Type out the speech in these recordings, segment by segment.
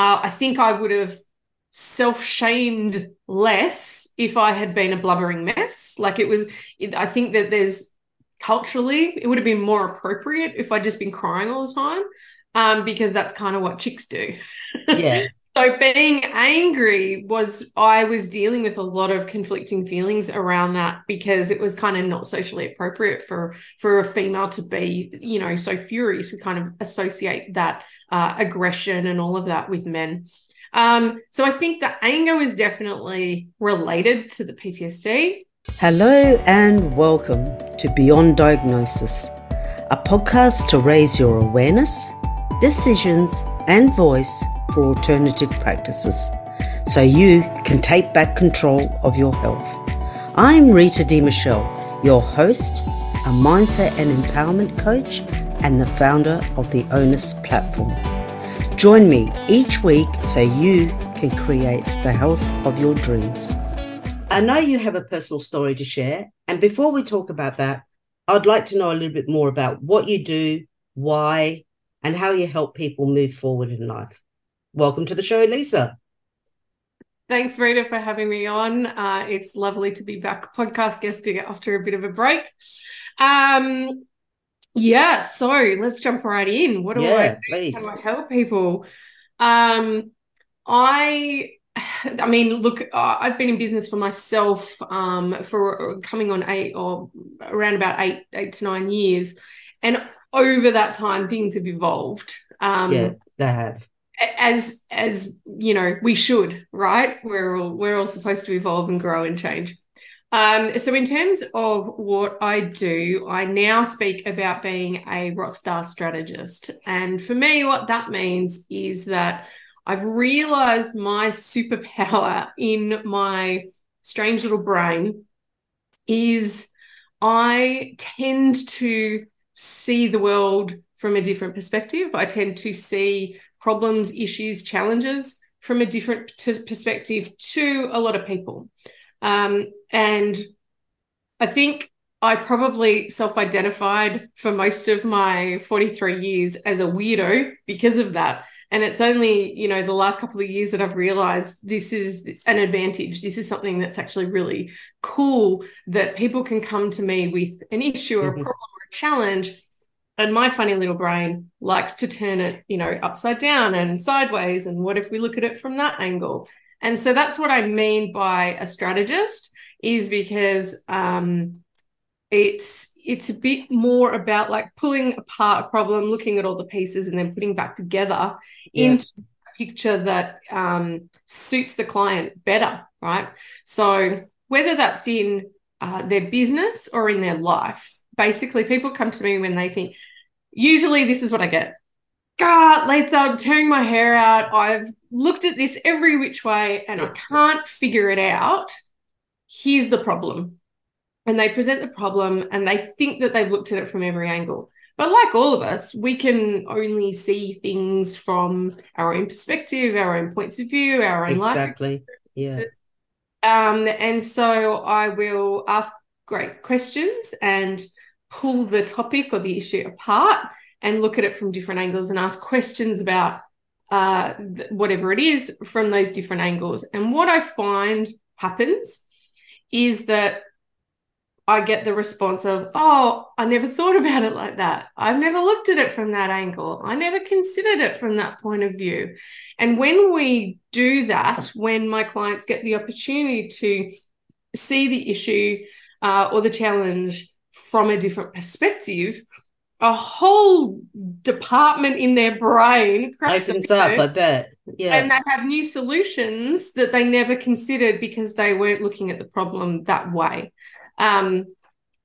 Uh, I think I would have self shamed less if I had been a blubbering mess. Like it was, it, I think that there's culturally, it would have been more appropriate if I'd just been crying all the time um, because that's kind of what chicks do. Yeah. so being angry was, I was dealing with a lot of conflicting feelings around that because it was kind of not socially appropriate for for a female to be, you know, so furious. We kind of associate that uh, aggression and all of that with men. Um, so I think the anger is definitely related to the PTSD. Hello and welcome to Beyond Diagnosis, a podcast to raise your awareness, decisions, and voice for alternative practices so you can take back control of your health. I'm Rita Di Michelle, your host, a mindset and empowerment coach, and the founder of the Onus platform. Join me each week so you can create the health of your dreams. I know you have a personal story to share. And before we talk about that, I'd like to know a little bit more about what you do, why, and how you help people move forward in life. Welcome to the show, Lisa. Thanks, Rita, for having me on. Uh, it's lovely to be back podcast guesting after a bit of a break. Um, yeah, so let's jump right in. What do Yeah, I do? please. How do I help people? Um, I, I mean, look, I've been in business for myself um, for coming on eight or around about eight, eight to nine years, and over that time, things have evolved. Um, yeah, they have. As as you know we should right? We're all we're all supposed to evolve and grow and change. Um so in terms of what i do i now speak about being a rock star strategist. And for me what that means is that i've realized my superpower in my strange little brain is i tend to see the world from a different perspective. I tend to see problems, issues, challenges from a different t- perspective to a lot of people. Um, and I think I probably self identified for most of my 43 years as a weirdo because of that. And it's only, you know, the last couple of years that I've realized this is an advantage. This is something that's actually really cool that people can come to me with an issue or a Mhm. problem or a challenge and my funny little brain likes to turn it you know upside down and sideways and what if we look at it from that angle and so that's what i mean by a strategist is because um it's it's a bit more about like pulling apart a problem looking at all the pieces and then putting back together Yeah. into a picture that um suits the client better right so whether that's in uh, their business or in their life basically people come to me when they think usually this is what I get. God, Lisa, I'm tearing my hair out. I've looked at this every which way and I can't figure it out. Here's the problem. And they present the problem and they think that they've looked at it from every angle. But like all of us, we can only see things from our own perspective, our own points of view, our own life Exactly. Yeah. um, and so I will ask great questions and pull the topic or the issue apart and look at it from different angles and ask questions about uh, th- whatever it is from those different angles. And what I find happens is that I get the response of, oh, I never thought about it like that. I've never looked at it from that angle. I never considered it from that point of view. And when we do that, when my clients get the opportunity to see the issue uh, or the challenge from a different perspective, a whole department in their brain Opens up, I bet. Yeah. and they have new solutions that they never considered because they weren't looking at the problem that way. Um,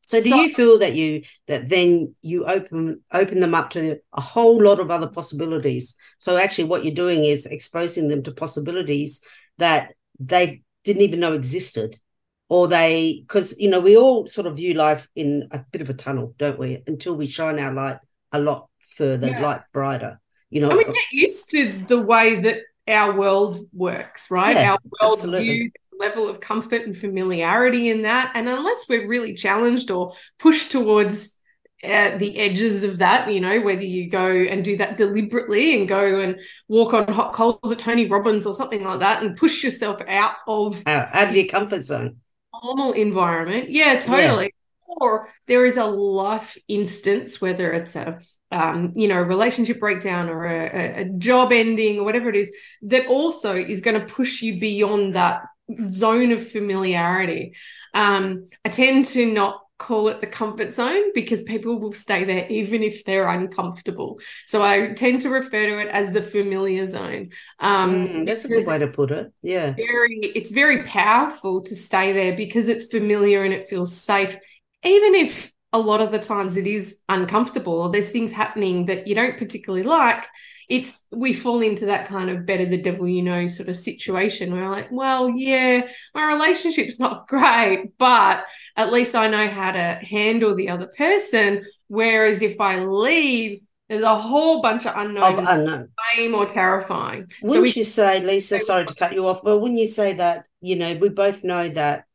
So do So- you feel that you that then you open open them up to a whole lot of other possibilities? So actually what you're doing is exposing them to possibilities that they didn't even know existed. Or they because you know, we all sort of view life in a bit of a tunnel, don't we? Until we shine our light a lot further, Yeah. light brighter. You know, and we get used to the way that our world works, right? Yeah, our world absolutely. view, level of comfort and familiarity in that. And unless we're really challenged or pushed towards at the edges of that, you know, whether you go and do that deliberately and go and walk on hot coals at Tony Robbins or something like that and push yourself out of out of your comfort zone. Normal environment. Yeah, totally. Yeah. Or there is a life instance, whether it's a um, you know, relationship breakdown or a, a job ending or whatever it is, that also is going to push you beyond that zone of familiarity. Um, I tend to not call it the comfort zone because people will stay there even if they're uncomfortable. So I tend to refer to it as the familiar zone. Um, mm, that's a good way to put it. Yeah. Very, it's very powerful to stay there because it's familiar and it feels safe, even if a lot of the times it is uncomfortable or there's things happening that you don't particularly like it's we fall into that kind of better the devil you know sort of situation. Where like well yeah my relationship's not great but at least i know how to handle the other person. Whereas if i leave there's a whole bunch of unknowns. Of unknown way more terrifying. Wouldn't so we, you say lisa sorry to cut you off well when you say that you know we both know that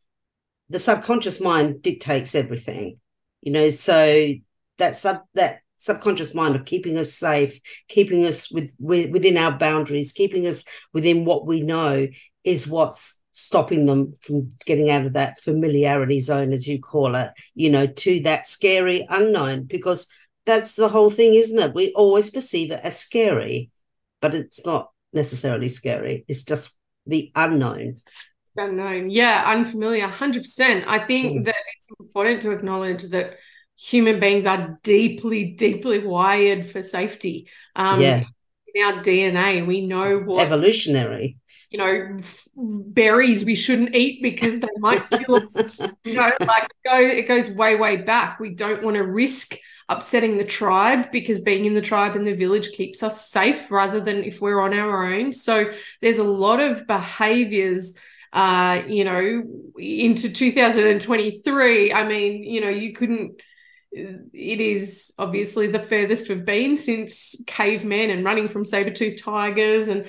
the subconscious mind dictates everything you know so that sub that subconscious mind of keeping us safe keeping us with, with within our boundaries keeping us within what we know is what's stopping them from getting out of that familiarity zone as you call it you know to that scary unknown because that's the whole thing isn't it we always perceive it as scary but it's not necessarily scary it's just the unknown unknown. Yeah, unfamiliar, 100%. I think mm. that it's important to acknowledge that human beings are deeply, deeply wired for safety. Um, yeah. In our DNA, we know what evolutionary, you know, f- berries we shouldn't eat because they might kill us. you know, like it, go, it goes way, way back. We don't want to risk upsetting the tribe because being in the tribe and the village keeps us safe rather than if we're on our own. So there's a lot of behaviors uh, you know, into 2023. I mean, you know, you couldn't it is obviously the furthest we've been since cavemen and running from saber-toothed tigers and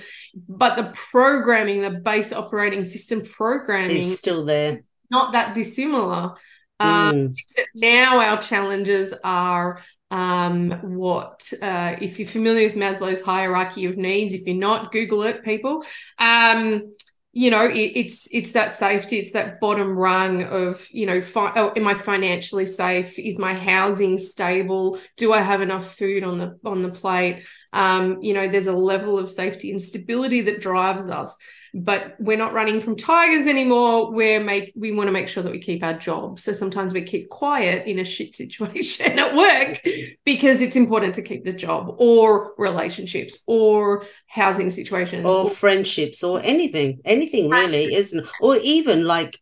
but the programming the base operating system programming is still there. Not that dissimilar. Um, mm. except now our challenges are um, what uh, if you're familiar with maslow's hierarchy of needs if you're not google it people. Um, you know it, it's it's that safety it's that bottom rung of you know fi- oh, am i financially safe? Is my housing stable? Do i have enough food on the on the plate? Um, you know there's a level of safety and stability that drives us but we're not running from tigers anymore. We're make we want to make sure that we keep our job. So sometimes we keep quiet in a shit situation at work because it's important to keep the job or relationships or housing situations or, or friendships or anything. Anything really isn't or even like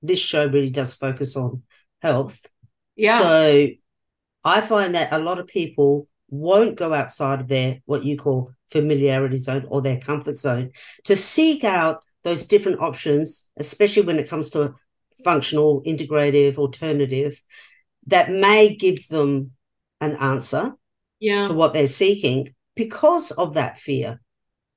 this show really does focus on health. Yeah. So i find that a lot of people won't go outside of their what you call familiarity zone or their comfort zone to seek out those different options, especially when it comes to a functional, integrative, alternative, that may give them an answer yeah. to what they're seeking because of that fear,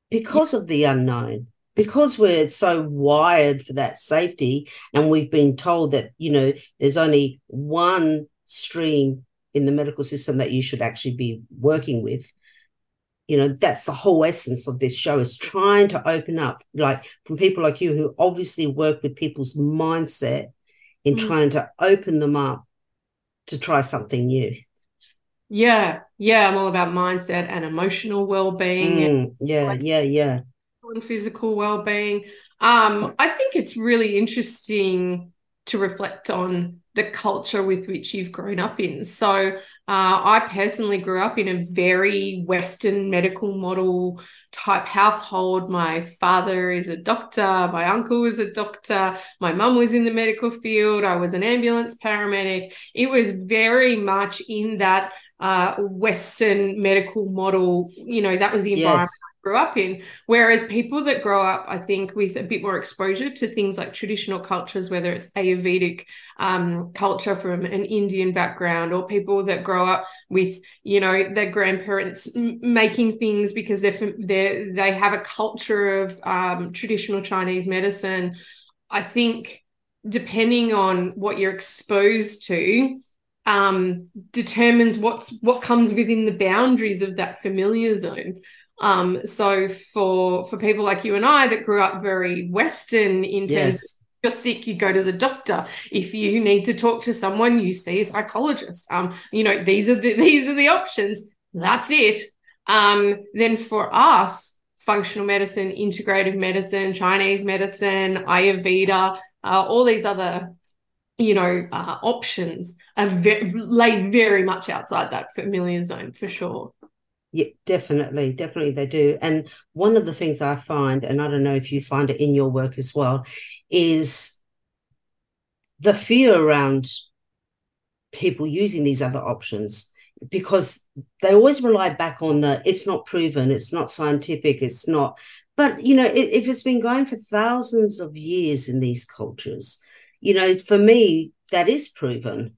because yeah. of the unknown, because we're so wired for that safety and we've been told that, you know, there's only one stream in the medical system that you should actually be working with you know that's the whole essence of this show is trying to open up like from people like you who obviously work with people's mindset in mm. trying to open them up to try something new. Yeah yeah i'm all about mindset and emotional well-being mm, and yeah like, yeah yeah. and physical well-being. Um i think it's really interesting to reflect on the culture with which you've grown up in. So uh, I personally grew up in a very Western medical model type household. My father is a doctor, my uncle was a doctor, my mum was in the medical field, I was an ambulance paramedic. It was very much in that uh, Western medical model. You know, that was the environment grew up in. Whereas people that grow up, I think, with a bit more exposure to things like traditional cultures, whether it's Ayurvedic um, culture from an Indian background, or people that grow up with, you know, their grandparents m- making things because they're, they they have a culture of um, traditional Chinese medicine. I think depending on what you're exposed to, um, determines what's what comes within the boundaries of that familiar zone. Um, so for for people like you and I that grew up very Western in terms yes. of you're sick, you go to the doctor. If you need to talk to someone, you see a psychologist. Um, you know, these are the these are the options. That's it. Um, then for us, functional medicine, integrative medicine, Chinese medicine, Ayurveda, uh, all these other you know uh, options are ve- lay very much outside that familiar zone for sure yeah definitely definitely they do and one of the things i find and i don't know if you find it in your work as well is the fear around people using these other options because they always rely back on the it's not proven it's not scientific it's not but you know if it's been going for thousands of years in these cultures you know, for me, that is proven.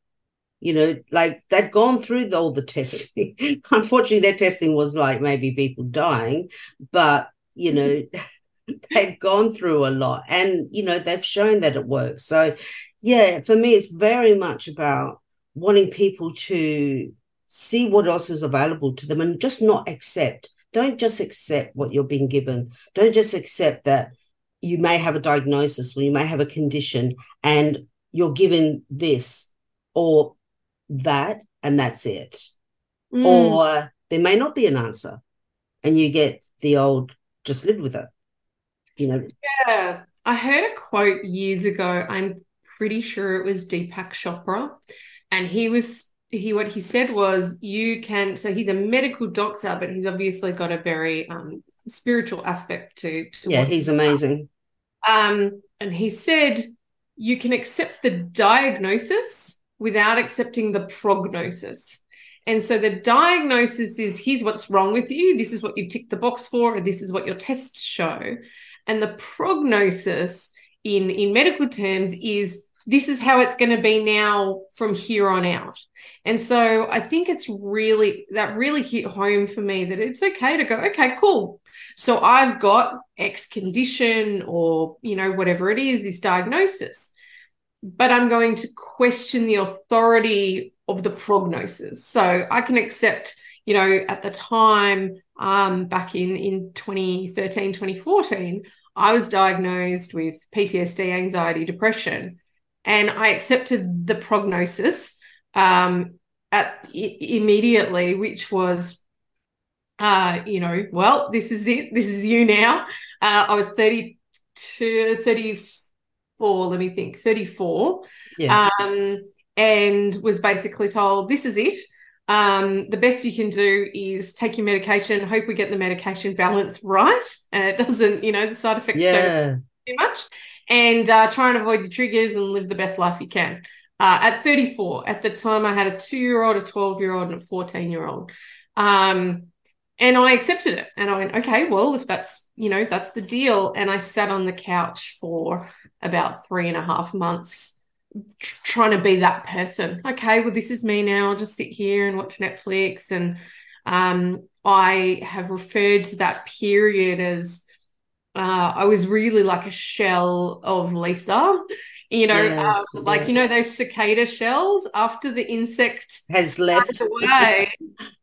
You know, like they've gone through all the testing. Unfortunately, their testing was like maybe people dying, but you know, mm-hmm. they've gone through a lot and you know, they've shown that it works. So yeah, for me, it's very much about wanting people to see what else is available to them and just not accept. Don't just accept what you're being given. Don't just accept that you may have a diagnosis or you may have a condition and you're given this or that and that's it. Mm. or there may not be an answer and you get the old just live with it you know? Yeah. I heard a quote years ago. I'm pretty sure it was deepak chopra. And he was he what he said was you can so he's a medical doctor but he's obviously got a very um spiritual aspect to, to yeah he's amazing. Um and he said you can accept the diagnosis without accepting the prognosis. And so the diagnosis is here's what's wrong with you. This is what you tick the box for. Or this is what your tests show. And the prognosis in in medical terms is this is how it's going to be now from here on out. And so I think it's really that really hit home for me that it's okay to go, okay, cool. So I've got X condition or, you know, whatever it is, this diagnosis, but I'm going to question the authority of the prognosis. So I can accept, you know, at the time, um, back in, in 2013, 2014, I was diagnosed with PTSD, anxiety, depression and I accepted the prognosis um, at I- immediately, which was, uh, you know, well, this is it. This is you now. Uh, I was 32, 34, let me think, 34. Yeah. Um, and was basically told, this is it. Um, the best you can do is take your medication. Hope we get the medication balance right, and it doesn't, you know, the side effects yeah. don't too much and uh, try and avoid your triggers and live the best life you can. Uh, at 34, at the time, I had a two year old, a 12 year old, and a 14 year old. Um, and I accepted it. And I went, okay, well, if that's, you know, that's the deal. And I sat on the couch for about three and a half months trying to be that person. Okay, well, this is me now. I'll just sit here and watch Netflix. And um, I have referred to that period as uh, I was really like a shell of Lisa. You know, yes, um, like you know those cicada shells after the insect has left away,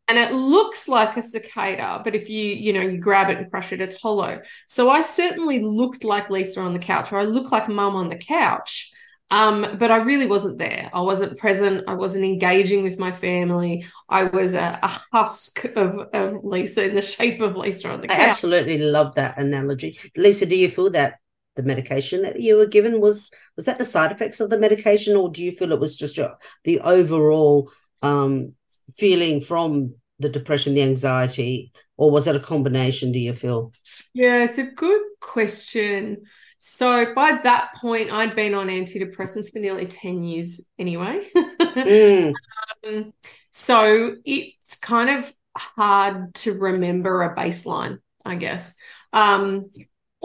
and it looks like a cicada, but if you you know you grab it and crush it, it's hollow. So I certainly looked like Lisa on the couch, or I looked like Mum on the couch. Um, but I really wasn't there. I wasn't present. I wasn't engaging with my family. I was a, a husk of, of Lisa in the shape of Lisa on the couch. I absolutely love that analogy. Lisa, do you feel that the medication that you were given was was that the side effects of the medication, or do you feel it was just your, the overall um, feeling from the depression, the anxiety, or was it a combination? Do you feel? Yeah, it's a good question. So by that point, I'd been on antidepressants for nearly 10 years anyway. mm. um, so it's kind of hard to remember a baseline, I guess. Um,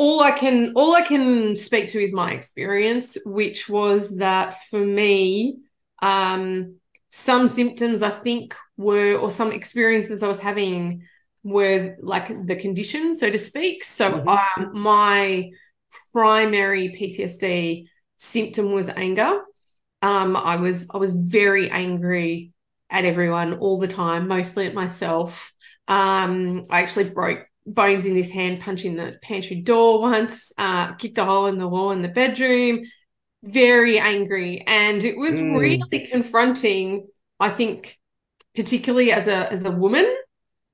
all I can all I can speak to is my experience, which was that for me, um, some symptoms I think were or some experiences I was having were like the condition, so to speak. So mm-hmm. um, my primary PTSD symptom was anger. Um, I was I was very angry at everyone all the time, mostly at myself. Um, I actually broke bones in this hand punching the pantry door once, uh, kicked a hole in the wall in the bedroom, very angry. And it was mm. really confronting, I think, particularly as a as a woman,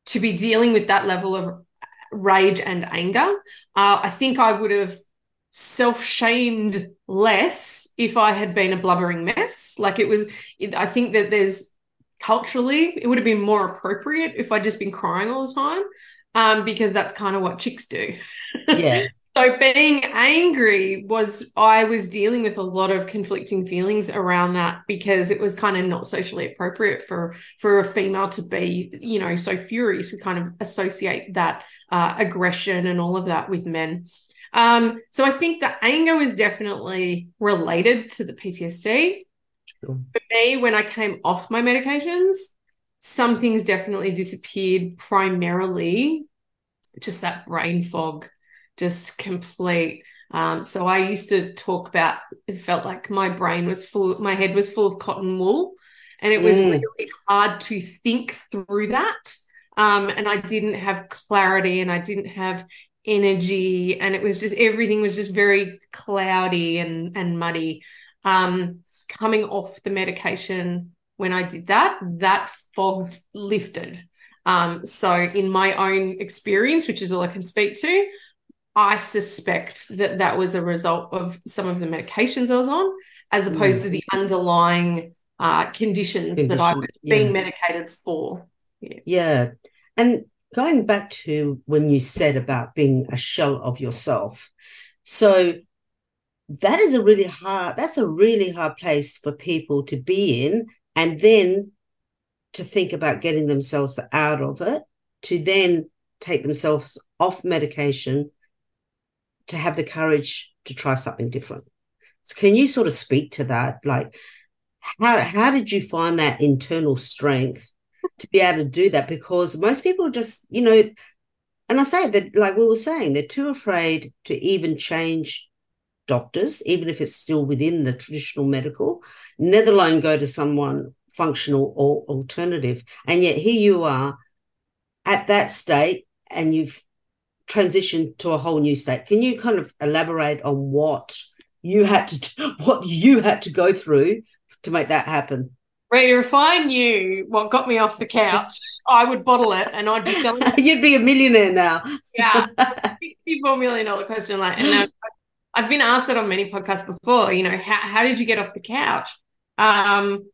to be dealing with that level of rage and anger. Uh, I think I would have self shamed less if I had been a blubbering mess. Like it was, it, I think that there's culturally, it would have been more appropriate if I'd just been crying all the time um, because that's kind of what chicks do. Yeah. so being angry was, I was dealing with a lot of conflicting feelings around that because it was kind of not socially appropriate for for a female to be, you know, so furious. We kind of associate that uh, aggression and all of that with men. Um, so I think the anger was definitely related to the PTSD. Sure. For me, when I came off my medications, some things definitely disappeared, primarily just that brain fog, just complete. Um, so I used to talk about it felt like my brain was full, my head was full of cotton wool, and it was mm. really hard to think through that. Um, and I didn't have clarity and I didn't have energy and it was just everything was just very cloudy and and muddy um coming off the medication when I did that, that fog lifted. Um, so, in my own experience, which is all I can speak to, I suspect that that was a result of some of the medications I was on, as opposed mm. to the underlying uh, conditions Condition, that I was being medicated for. Yeah. yeah. And going back to when you said about being a shell of yourself. So, that is a really hard that's a really hard place for people to be in and then to think about getting themselves out of it to then take themselves off medication to have the courage to try something different. So can you sort of speak to that? Like how how did you find that internal strength to be able to do that? Because most people just you know and i say that like we were saying they're too afraid to even change doctors, even if it's still within the traditional medical, let alone go to someone functional or alternative. And yet here you are at that state and you've transitioned to a whole new state. Can you kind of elaborate on what you had to what you had to go through to make that happen? Rita, if I knew what got me off the couch, I would bottle it and I'd be selling it. You'd be a millionaire now. yeah. $54 million question. Like, and I've been asked that on many podcasts before, you know, how, how did you get off the couch? Um,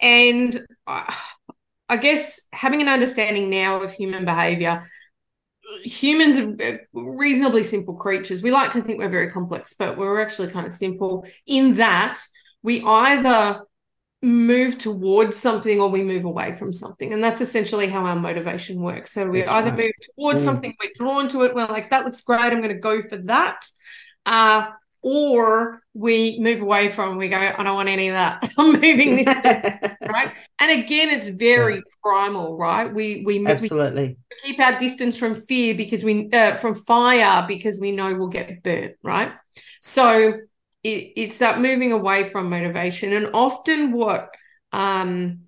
and I, I guess having an understanding now of human behavior, humans are reasonably simple creatures. We like to think we're very complex, but we're actually kind of simple in that we either move towards something or we move away from something. And that's essentially how our motivation works. So we that's either right. move towards mm. something, we're drawn to it, we're like, that looks great, I'm going to go for that uh, or we move away from we go i don't want any of that. I'm moving this right? And again it's very yeah. primal right? We we absolutely. we keep our distance from fear because we uh, from fire because we know we'll get burnt right? So it, it's that moving away from motivation. And often what um,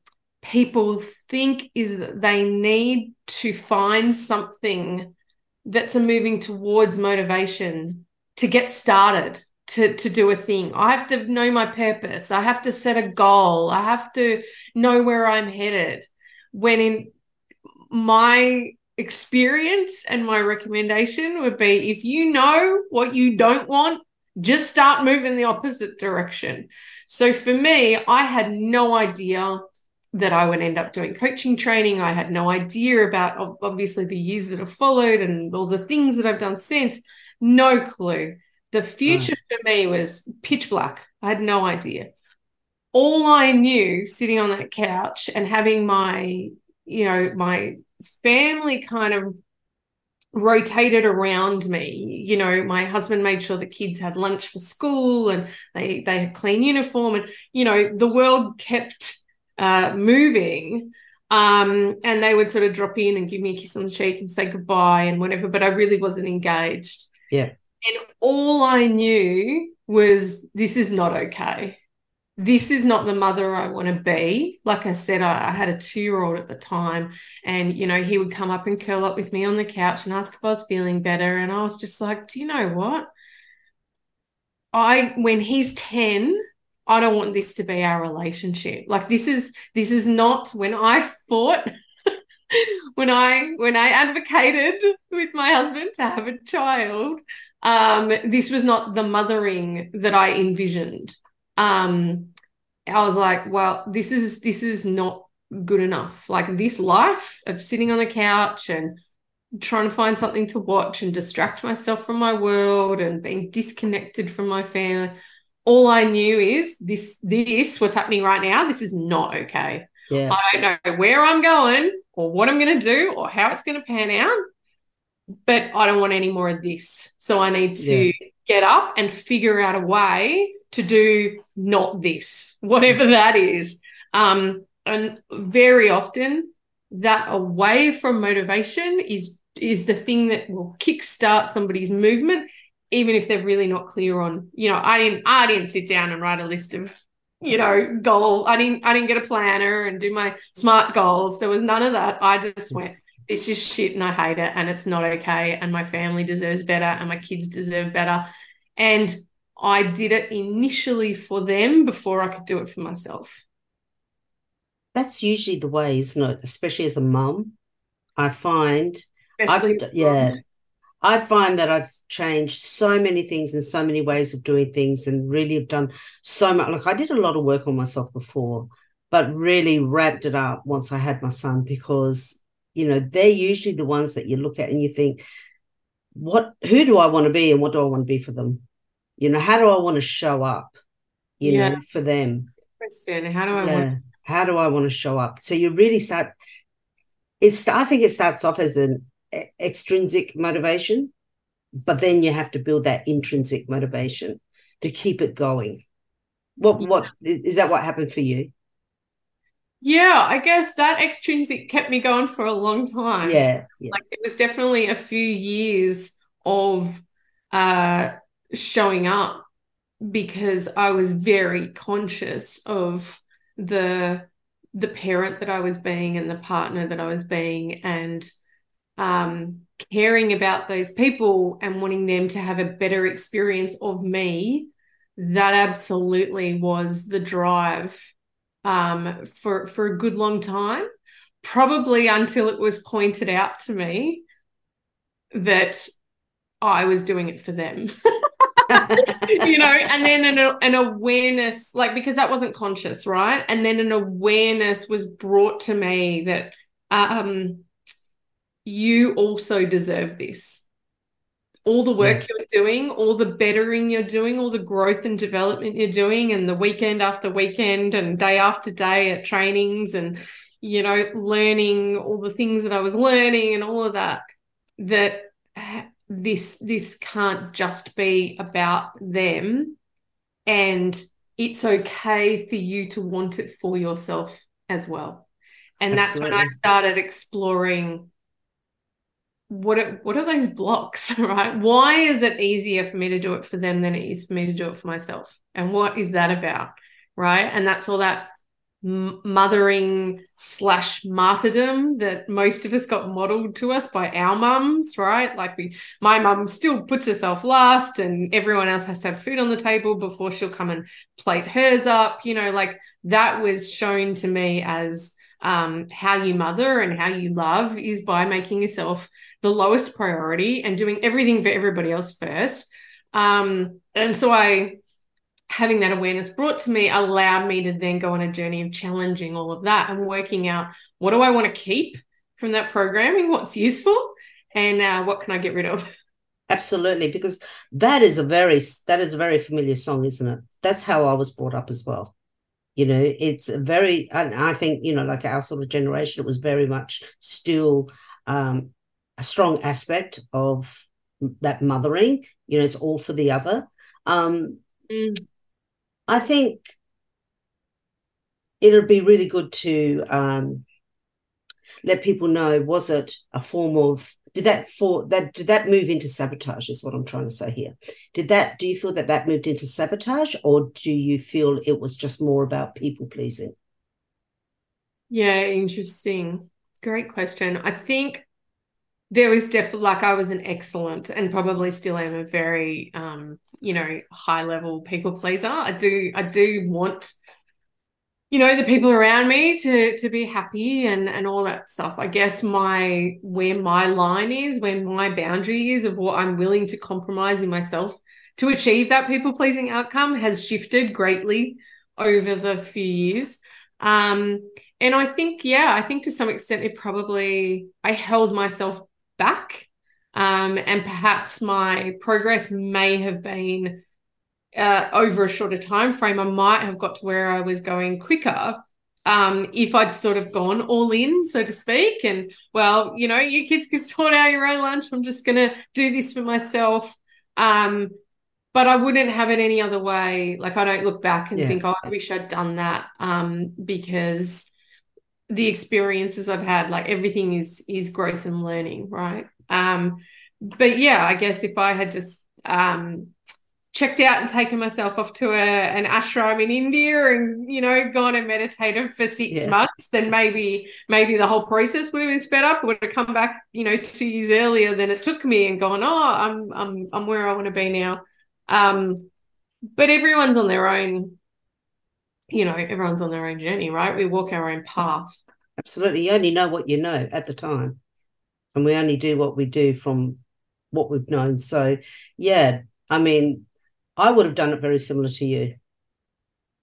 people think is that they need to find something that's a moving towards motivation to get started to to do a thing. I have to know my purpose. I have to set a goal. I have to know where i'm headed. When in my experience and my recommendation would be if you know what you don't want just start moving the opposite direction. So for me i had no idea that I would end up doing coaching training. I had no idea about obviously the years that have followed and all the things that I've done since. No clue. The future mm. for me was pitch black. I had no idea. All I knew sitting on that couch and having my, you know, my family kind of rotated around me. You know, my husband made sure the kids had lunch for school and they they had clean uniform and you know, the world kept uh moving um, and they would sort of drop in and give me a kiss on the cheek and say goodbye and whatever, but I really wasn't engaged. Yeah. And all I knew was this is not okay. this is not the mother I want to be. Like I said, I, I had a two year old at the time, and you know, he would come up and curl up with me on the couch and ask if I was feeling better. And I was just like, do you know what? I, when he's 10, I don't want this to be our relationship. Like this is this is not when I fought when I when I advocated with my husband to have a child, um, this was not the mothering that I envisioned. Um, I was like, well, this is this is not good enough. Like this life of sitting on the couch and trying to find something to watch and distract myself from my world and being disconnected from my family. All I knew is this this what's happening right now. This is not okay. Yeah. I don't know where I'm going or what I'm going to do or how it's going to pan out, but I don't want any more of this. So I need to yeah. get up and figure out a way to do not this, whatever that is. Um, and very often that away from motivation is is the thing that will kickstart somebody's movement, even if they're really not clear on, you know, I didn't I didn't sit down and write a list of you know, goal. I didn't I didn't get a planner and do my smart goals. There was none of that. I just went, it's just shit and I hate it and it's not okay. And my family deserves better and my kids deserve better. And I did it initially for them before I could do it for myself. That's usually the way, isn't it? Especially as a mum. I find I've, yeah, I find that I've changed so many things and so many ways of doing things and really have done so much. Like I did a lot of work on myself before, but really wrapped it up once I had my son because, you know, they're usually the ones that you look at and you think, what, who do I want to be and what do I want to be for them? You know, how do I want to show up, you yeah. know, for them? Question. How do I yeah. want? How do I want to show up? So you really start, it's, I think it starts off as an extrinsic motivation, but then you have to build that intrinsic motivation to keep it going. What yeah. what is that what happened for you? Yeah, I guess that extrinsic kept me going for a long time. Yeah, yeah. Like it was definitely a few years of uh showing up because I was very conscious of the the parent that I was being and the partner that I was being and um, caring about those people and wanting them to have a better experience of me, that absolutely was the drive um, for for a good long time. Probably until it was pointed out to me that I was doing it for them. you know, and then an, an awareness, like because that wasn't conscious, right? And then an awareness was brought to me that um you also deserve this. All the work yeah. you're doing, all the bettering you're doing, all the growth and development you're doing, and the weekend after weekend and day after day at trainings and, you know, learning all the things that I was learning and all of that, that this this can't just be about them and it's okay for you to want it for yourself as well and Absolutely. that's when i started exploring what are, what are those blocks right? Why is it easier for me to do it for them than it is for me to do it for myself? And what is that about right? And that's all that mothering slash martyrdom that most of us got modeled to us by our mums right? Like we my mum still puts herself last and everyone else has to have food on the table before she'll come and plate hers up you know? Like that was shown to me as um, how you mother and how you love is by making yourself the lowest priority and doing everything for everybody else first. Um, and so I, having that awareness brought to me, allowed me to then go on a journey of challenging all of that and working out what do I want to keep from that programming, what's useful, and uh, what can I get rid of. Absolutely, because that is a very that is a very familiar song, isn't it? That's how I was brought up as well. You know, it's a very, and I think you know, like our sort of generation, it was very much still um, a strong aspect of that mothering. You know, it's all for the other. Um, mm. I think it'll be really good to um, let people know was it a form of did that for that did that move into sabotage is what i'm trying to say here did that do you feel that that moved into sabotage or do you feel it was just more about people pleasing yeah interesting great question i think there was definitely like i was an excellent and probably still am a very um you know high level people pleaser. I do i do want you know the people around me to to be happy and and all that stuff. I guess my where my line is where my boundary is of what i'm willing to compromise in myself to achieve that people pleasing outcome has shifted greatly over the few years. Um and i think yeah i think to some extent it probably i held myself back um and perhaps my progress may have been uh, over a shorter time frame, I might have got to where I was going quicker um, if I'd sort of gone all in, so to speak. And well, you know, you kids can sort out your own lunch. I'm just going to do this for myself. Um, but I wouldn't have it any other way. Like I don't look back and yeah. think, oh, I wish I'd done that um, because the experiences I've had, like everything is is growth and learning, right? Um, but yeah, I guess if I had just um, checked out and taken myself off to a, an ashram in India and you know gone and meditated for six yeah. months, then maybe maybe the whole process would have been sped up. Would have come back, you know, two years earlier than it took me, and gone, oh, I'm I'm I'm where I want to be now. Um, but everyone's on their own. You know, everyone's on their own journey, right? We walk our own path. Absolutely, you only know what you know at the time, and we only do what we do from what we've known. So, yeah, I mean, I would have done it very similar to you.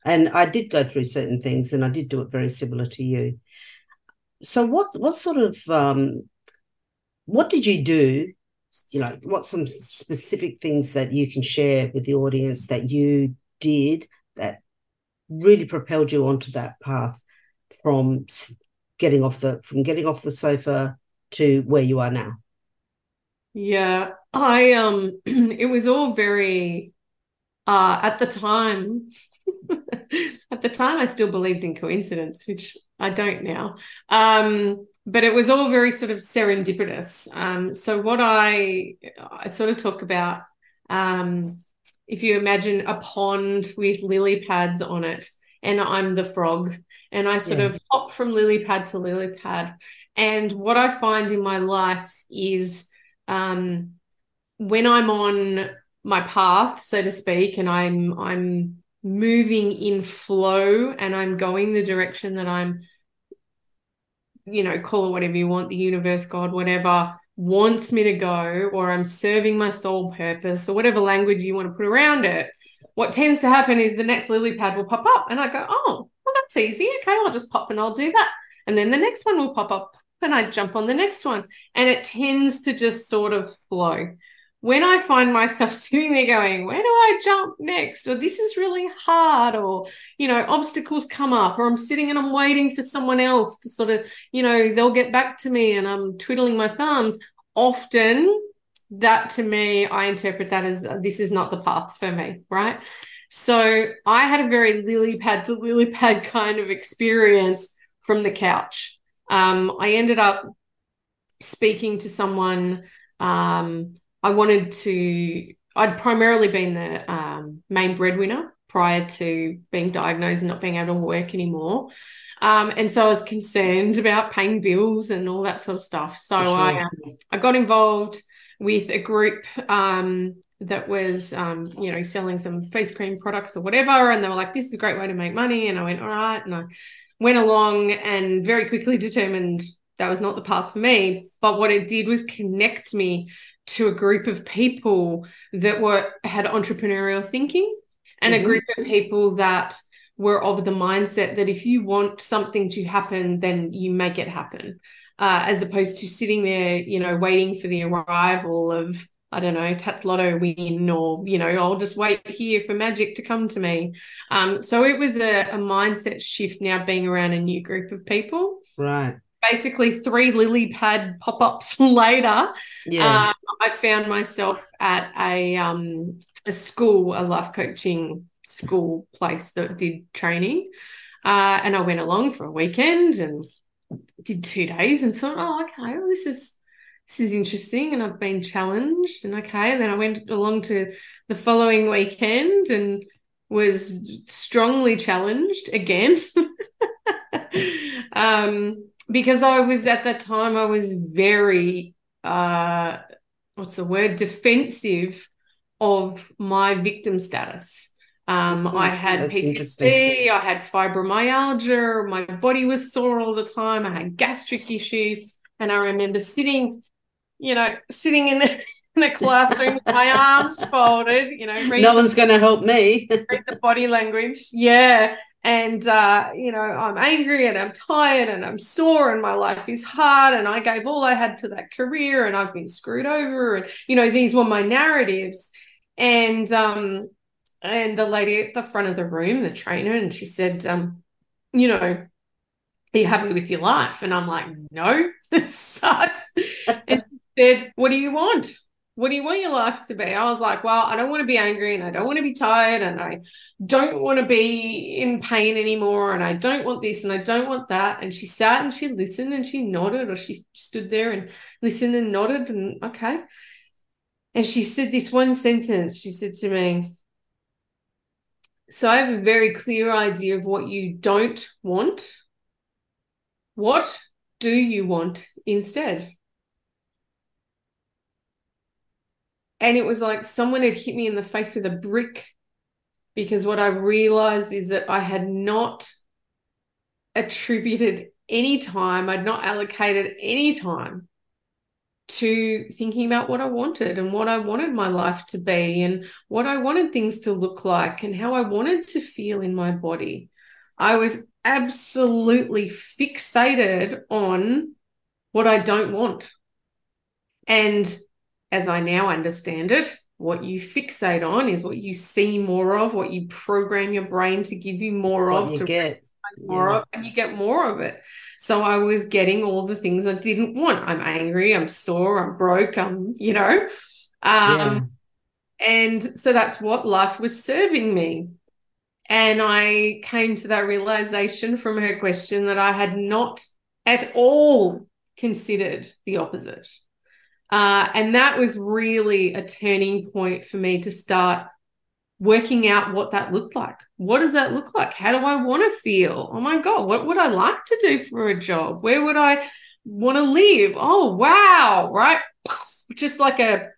And I did go through certain things and I did do it very similar to you. So what what sort of um what did you do? You know, what some specific things that you can share with the audience that you did that really propelled you onto that path from getting off the from getting off the sofa to where you are now? Yeah, I um it was all very uh, at the time, at the time, I still believed in coincidence, which I don't now. Um, but it was all very sort of serendipitous. Um, so what I I sort of talk about, um, if you imagine a pond with lily pads on it, and I'm the frog, and I sort yeah. of hop from lily pad to lily pad. And what I find in my life is um, when I'm on my path, so to speak, and I'm I'm moving in flow and I'm going the direction that I'm, you know, call it whatever you want, the universe, God, whatever wants me to go, or I'm serving my soul purpose, or whatever language you want to put around it. What tends to happen is the next lily pad will pop up, and I go, oh, well, that's easy. Okay, I'll just pop and I'll do that. And then the next one will pop up, and I jump on the next one. And it tends to just sort of flow when I find myself sitting there going, where do I jump next? Or this is really hard, or, you know, obstacles come up, or I'm sitting and I'm waiting for someone else to sort of, you know, they'll get back to me and I'm twiddling my thumbs. Often, that to me, I interpret that as this is not the path for me, right? So I had a very lily pad to lily pad kind of experience from the couch. Um, I ended up speaking to someone um, I wanted to, I'd primarily been the um, main breadwinner prior to being diagnosed and not being able to work anymore. Um, and so I was concerned about paying bills and all that sort of stuff. So sure. I, um, I got involved with a group um, that was, um, you know, selling some face cream products or whatever. And they were like, this is a great way to make money. And I went, all right. And I went along and very quickly determined that was not the path for me. But what it did was connect me to a group of people that were had entrepreneurial thinking and mm-hmm. a group of people that were of the mindset that if you want something to happen then you make it happen uh, as opposed to sitting there you know waiting for the arrival of I don't know, Tattslotto win, or you know, I'll just wait here for magic to come to me. Um, so it was a, a mindset shift now being around a new group of people. Right basically three lily pad pop-ups later yeah. Um, i found myself at a um a school a life coaching school place that did training uh, and i went along for a weekend and did two days and thought oh okay well, this is this is interesting, and I've been challenged. And okay, and then I went along to the following weekend and was strongly challenged again. um, because I was at that time, I was very, uh, what's the word, defensive of my victim status. Um, mm-hmm. I had That's PTSD, I had fibromyalgia, my body was sore all the time, I had gastric issues. And I remember sitting, you know, sitting in the, in the classroom with my arms folded, you know, no one's going to help me. read the body language. Yeah and uh, you know i'm angry and i'm tired and i'm sore and my life is hard. And i gave all i had to that career and i've been screwed over. And you know these were my narratives. And um and the lady at the front of the room the trainer and she said um you know are you happy with your life? And i'm like no it sucks. And she said what do you want what do you want your life to be? I was like, well, I don't want to be angry and I don't want to be tired and I don't want to be in pain anymore and I don't want this and I don't want that. And she sat and she listened and she nodded or she stood there and listened and nodded and okay. And she said this one sentence. She said to me, So I have a very clear idea of what you don't want. What do you want instead? And it was like someone had hit me in the face with a brick because what I realized is that I had not attributed any time, I'd not allocated any time to thinking about what I wanted and what I wanted my life to be and what I wanted things to look like and how I wanted to feel in my body. I was absolutely fixated on what I don't want. And as I now understand it, what you fixate on is what you see more of, what you program your brain to give you more of, you to get more yeah. of, and you get more of it. So I was getting all the things I didn't want. I'm angry, I'm sore, I'm broke, I'm, you know. Um, yeah. and so that's what life was serving me. And I came to that realization from her question that I had not at all considered the opposite. Uh, and that was really a turning point for me to start working out what that looked like. What does that look like? How do I want to feel? Oh my God, what would I like to do for a job? Where would I want to live? Oh, wow, right? Just like a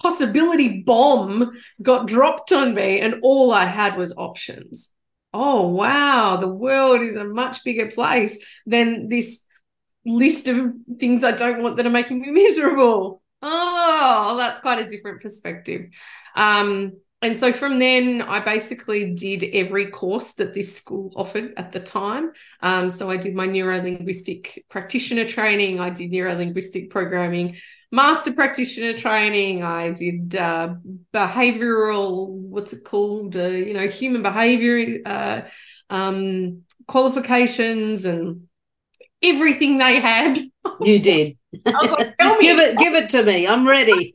possibility bomb got dropped on me, and all I had was options. Oh, wow, the world is a much bigger place than this list of things I don't want that are making me miserable. Oh, that's quite a different perspective. Um, and so from then, I basically did every course that this school offered at the time. Um, so I did my neuro linguistic practitioner training, I did neuro linguistic programming, master practitioner training, I did uh, behavioral, what's it called? Uh, you know, human behavior uh, um, qualifications and everything they had. You did. I was like, tell me. give it, give it to me. I'm ready.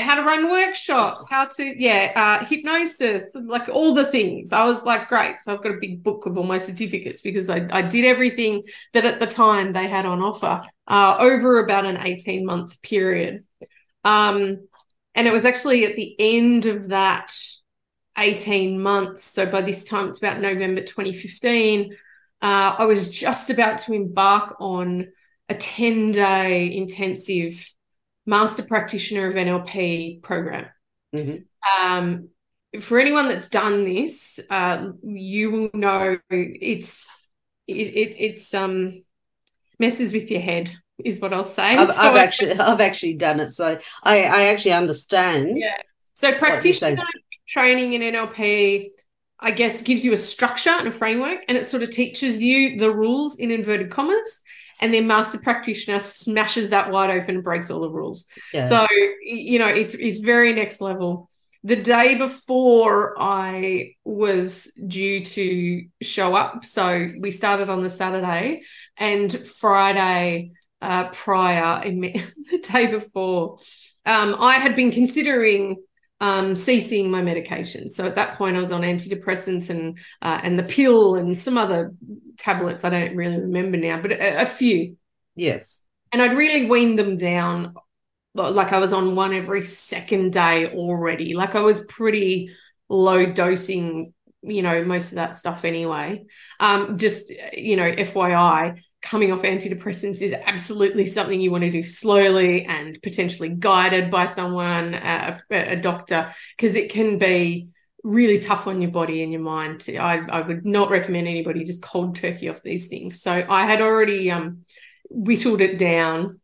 how to run workshops, how to, yeah, uh, hypnosis, like all the things. I was like, great. So I've got a big book of all my certificates because I, I did everything that at the time they had on offer uh, over about an 18 month period. Um, and it was actually at the end of that 18 months. So by this time, it's about November 2015 uh, I was just about to embark on a 10 day intensive master practitioner of NLP program. Mm-hmm. Um, for anyone that's done this, uh, you will know it's it, it, it's um messes with your head is what I'll say. I've, so I've actually I've actually done it, so I I actually understand. Yeah. So practitioner training in NLP I guess, gives you a structure and a framework, and it sort of teaches you the rules in inverted commas. And then master practitioner smashes that wide open and breaks all the rules. Yeah. So you know, it's it's very next level. The day before I was due to show up, so we started on the Saturday, and Friday uh, prior, the day before, um, I had been considering um, ceasing my medication. So at that point, I was on antidepressants and uh, and the pill and some other tablets. I don't really remember now, but a, a few. Yes. And I'd really weaned them down like I was on one every second day already. Like I was pretty low dosing, you know, most of that stuff anyway. Um, just, you know, FYI, coming off antidepressants is absolutely something you want to do slowly and potentially guided by someone, a, a doctor, because it can be really tough on your body and your mind. I, I would not recommend anybody just cold turkey off these things. So I had already um, whittled it down.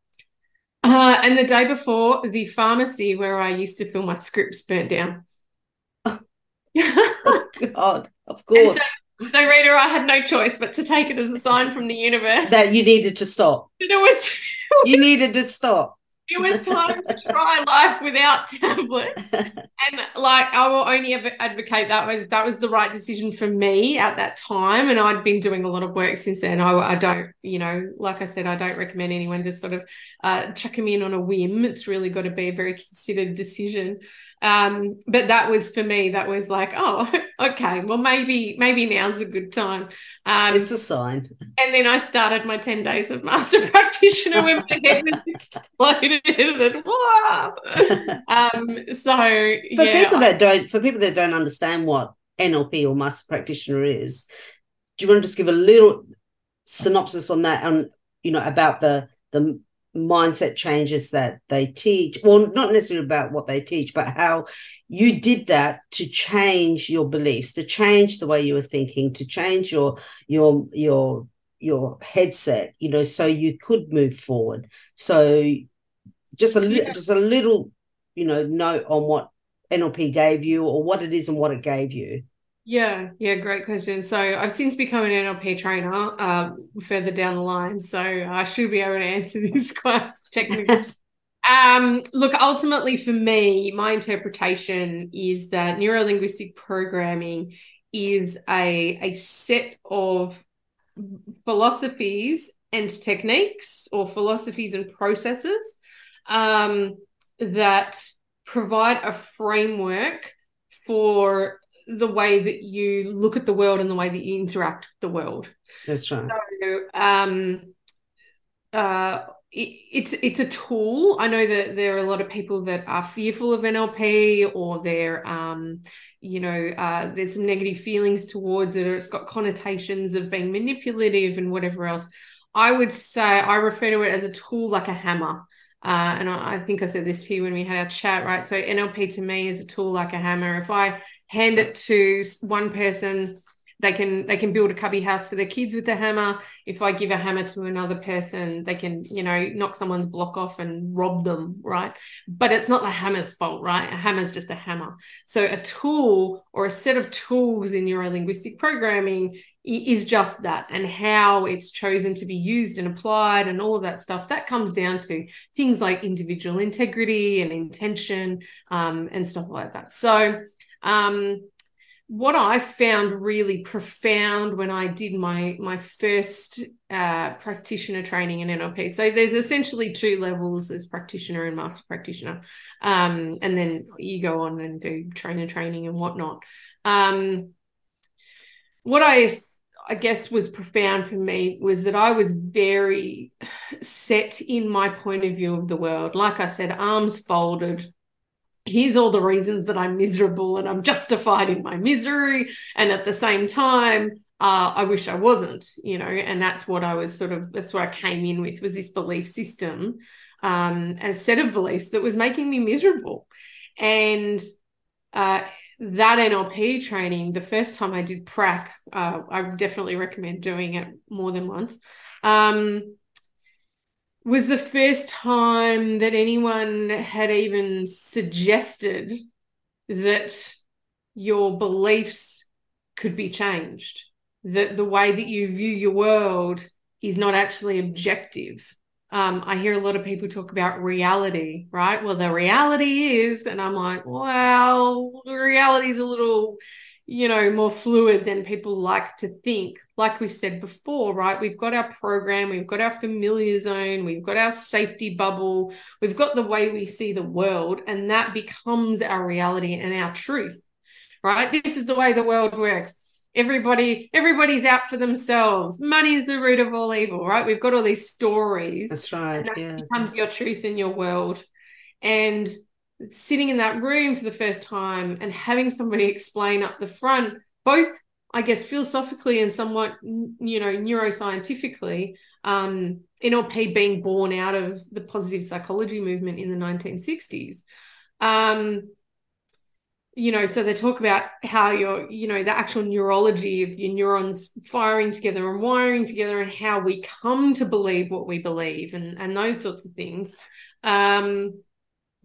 Uh, and the day before, the pharmacy where I used to fill my scripts burnt down. oh, God, of course. So, Rita, I had no choice but to take it as a sign from the universe. That you needed to stop. It was, it was you needed to stop. it was time to try life without tablets. And like i will only ever advocate that was that was the right decision for me at that time. And i'd been doing a lot of work since then. I, I don't you know like i said i don't recommend anyone just sort of uh, chuck them in on a whim. It's really got to be a very considered decision um, but that was for me that was like oh okay well maybe maybe now's a good time um, it's a sign and then i started my 10 days of master practitioner when my head was exploded and wow. um so for yeah, people that don't for people that don't understand what nlp or master practitioner is do you want to just give a little synopsis on that and you know about the the mindset changes that they teach well not necessarily about what they teach but how you did that to change your beliefs to change the way you were thinking to change your your your your headset you know so you could move forward so just a little yeah. just a little you know note on what nlp gave you or what it is and what it gave you yeah, yeah, great question. So I've since become an NLP trainer uh, further down the line, so I should be able to answer this quite technically. um, look, ultimately for me, my interpretation is that neuro linguistic programming is a a set of philosophies and techniques, or philosophies and processes um, that provide a framework for the way that you look at the world and the way that you interact with the world. That's right. So, um, uh, it, it's it's a tool. I know that there are a lot of people that are fearful of NLP, or they're, um, you know, uh, there's some negative feelings towards it, or it's got connotations of being manipulative and whatever else. I would say I refer to it as a tool like a hammer. Uh, and I, I, think I said this to you when we had our chat, right? So NLP to me is a tool like a hammer. If I hand it to one person. They can they can build a cubby house for their kids with the hammer. If i give a hammer to another person they can you know knock someone's block off and rob them right? But it's not the hammer's fault right? A hammer's just a hammer. So a tool or a set of tools in neuro linguistic programming is just that. And how it's chosen to be used and applied and all of that stuff that comes down to things like individual integrity and intention um, and stuff like that. So um, what I found really profound when I did my my first uh, practitioner training in NLP. So there's essentially two levels: as practitioner and master practitioner, um, and then you go on and do trainer training and whatnot. Um, what I I guess was profound for me was that I was very set in my point of view of the world. Like I said, arms folded, here's all the reasons that I'm miserable and I'm justified in my misery. And at the same time, uh, I wish I wasn't, you know, and that's what I was sort of, that's what I came in with was this belief system um, a set of beliefs that was making me miserable. And uh, that NLP training, the first time I did prac, uh, I definitely recommend doing it more than once. Um, was the first time that anyone had even suggested that your beliefs could be changed, that the way that you view your world is not actually objective. Um, I hear a lot of people talk about reality, right? Well, the reality is, and I'm like, well, reality is a little you know, more fluid than people like to think. Like we said before, right? We've got our program, we've got our familiar zone, we've got our safety bubble, we've got the way we see the world, and that becomes our reality and our truth, right? This is the way the world works. Everybody, everybody's out for themselves. Money is the root of all evil, right? We've got all these stories. That's right. that yeah. becomes your truth in your world. And sitting in that room for the first time and having somebody explain up the front, both, I guess, philosophically and somewhat, you know, neuroscientifically, um, NLP being born out of the positive psychology movement in the 1960s. Um, you know, so they talk about how your, you know, the actual neurology of your neurons firing together and wiring together and how we come to believe what we believe and, and those sorts of things. Um,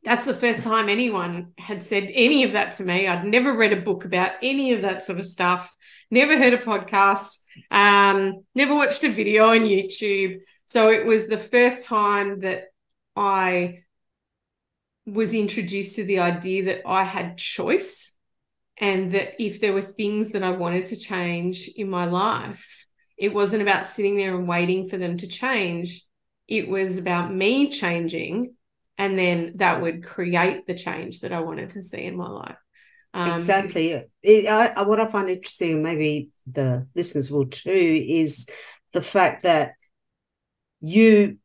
that's the first time anyone had said any of that to me. I'd never read a book about any of that sort of stuff, never heard a podcast, um, never watched a video on YouTube. So it was the first time that I was introduced to the idea that I had choice and that if there were things that I wanted to change in my life, it wasn't about sitting there and waiting for them to change. It was about me changing, and then that would create the change that I wanted to see in my life. Um, exactly. It, I, what I find interesting, maybe the listeners will too, is the fact that you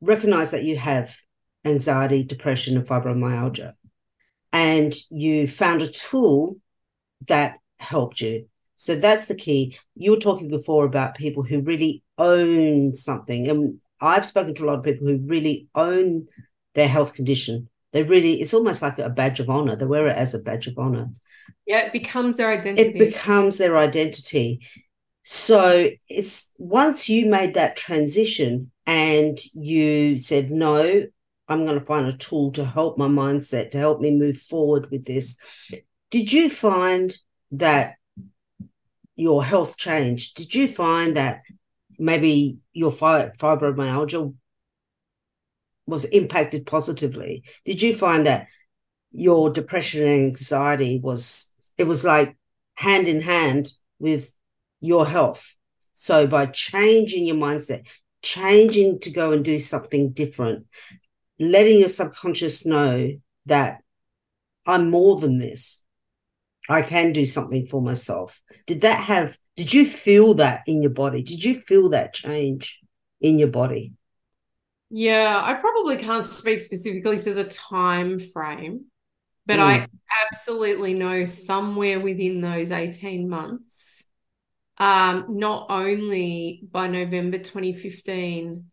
recognize that you have anxiety, depression, and fibromyalgia. And you found a tool that helped you. So that's the key. You were talking before about people who really own something. And I've spoken to a lot of people who really own their health condition. They really, it's almost like a badge of honor. They wear it as a badge of honor. Yeah, it becomes their identity. It becomes their identity. So it's once you made that transition and you said, no, I'm going to find a tool to help my mindset, to help me move forward with this. Did you find that your health changed? Did you find that maybe your fibromyalgia was impacted positively? Did you find that your depression and anxiety was it was like hand in hand with your health? So by changing your mindset, changing to go and do something different, letting your subconscious know that I'm more than this. I can do something for myself. Did that have, did you feel that in your body? Did you feel that change in your body? Yeah, I probably can't speak specifically to the time frame, but mm. I absolutely know somewhere within those 18 months, um, not only by November 2015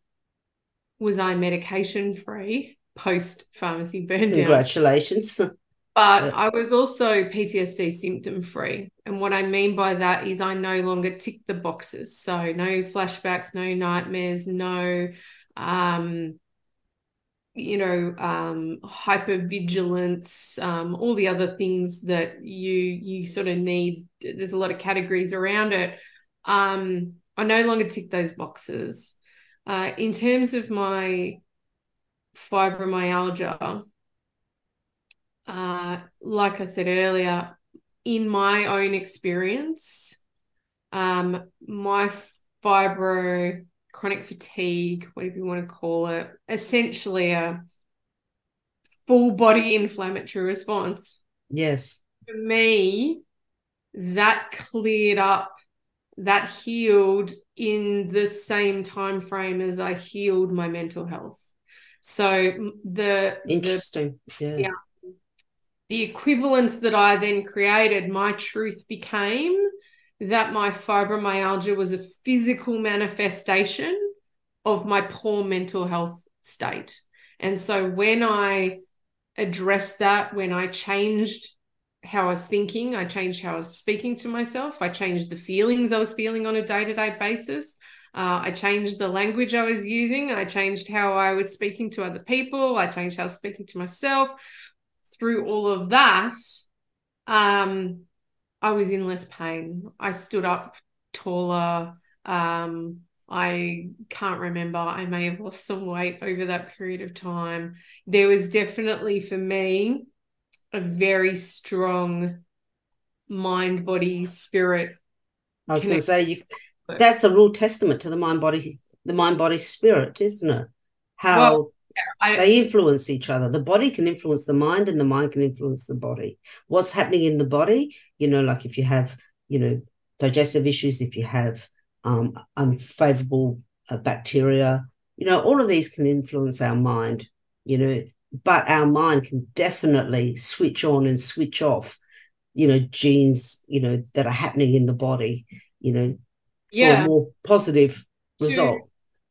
was I medication free post pharmacy burn down. Congratulations. But I was also PTSD symptom free. And what I mean by that is I no longer tick the boxes. So no flashbacks, no nightmares, no um you know um hypervigilance um all the other things that you you sort of need there's a lot of categories around it um i no longer tick those boxes uh, in terms of my fibromyalgia, uh, like I said earlier, in my own experience, um, my fibro chronic fatigue, whatever you want to call it, essentially a full body inflammatory response. Yes. For me, that cleared up, that healed in the same time frame as I healed my mental health. So the interesting, the, yeah. yeah, the equivalence that I then created, my truth became that my fibromyalgia was a physical manifestation of my poor mental health state. And so when I addressed that, when I changed how I was thinking. I changed how I was speaking to myself. I changed the feelings I was feeling on a day to day basis. Uh, I changed the language I was using. I changed how I was speaking to other people. I changed how I was speaking to myself. Through all of that, um, I was in less pain. I stood up taller. Um, I can't remember. I may have lost some weight over that period of time. There was definitely for me a very strong mind, body, spirit. I was going to say you. That's a real testament to the mind, body, the mind, body, spirit, isn't it? How well, I, they influence each other. The body can influence the mind, and the mind can influence the body. What's happening in the body? You know, like if you have, you know, digestive issues, if you have um, unfavorable uh, bacteria, you know, all of these can influence our mind. You know, but our mind can definitely switch on and switch off you know genes you know that are happening in the body you know yeah for a more positive To- result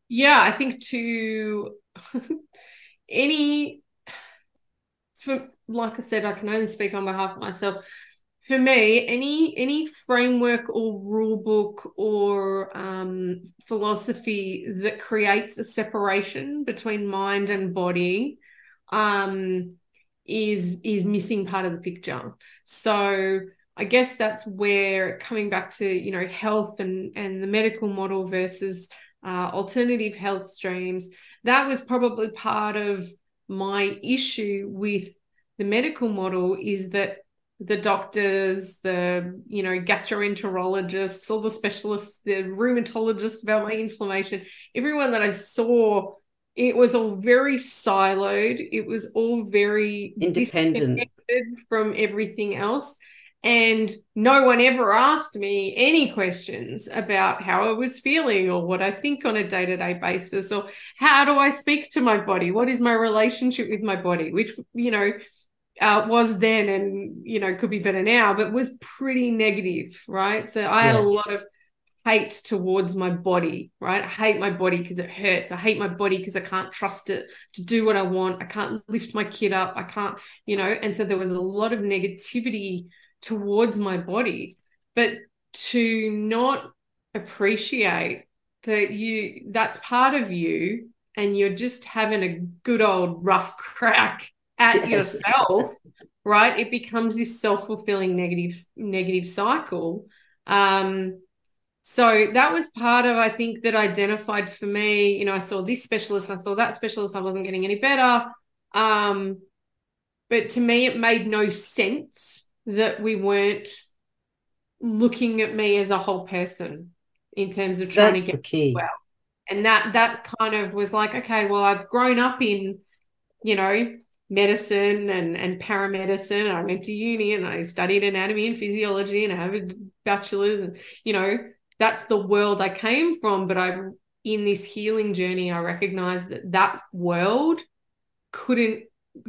yeah i think to any for like i said i can only speak on behalf of myself. For me any any framework or rule book or um, philosophy that creates a separation between mind and body um, is is missing part of the picture. So i guess that's where coming back to you know health and and the medical model versus uh, alternative health streams that was probably part of my issue with the medical model is that the doctors, the you know gastroenterologists, all the specialists, the rheumatologists about my inflammation, everyone that I saw, it was all very siloed. It was all very Independent. from everything else. And no one ever asked me any questions about how I was feeling or what I think on a day to day basis or how do I speak to my body? What is my relationship with my body? Which, you know, uh, was then and, you know, could be better now, but was pretty negative, right? So I had a lot of hate towards my body, right? I hate my body because it hurts. I hate my body because I can't trust it to do what I want. I can't lift my kid up. I can't, you know, and so there was a lot of negativity towards my body. But to not appreciate that you that's part of you and you're just having a good old rough crack at Yes. yourself right it becomes this self-fulfilling negative negative cycle um so that was part of i think that identified for me you know i saw this specialist i saw that specialist i wasn't getting any better um but to me it made no sense that we weren't looking at me as a whole person in terms of trying that's to the get key. well. and that that kind of was like okay well i've grown up in you know medicine and and paramedicine. I went to uni and i studied anatomy and physiology and i have a bachelor's and you know that's the world i came from. But i in this healing journey i recognized that that world couldn't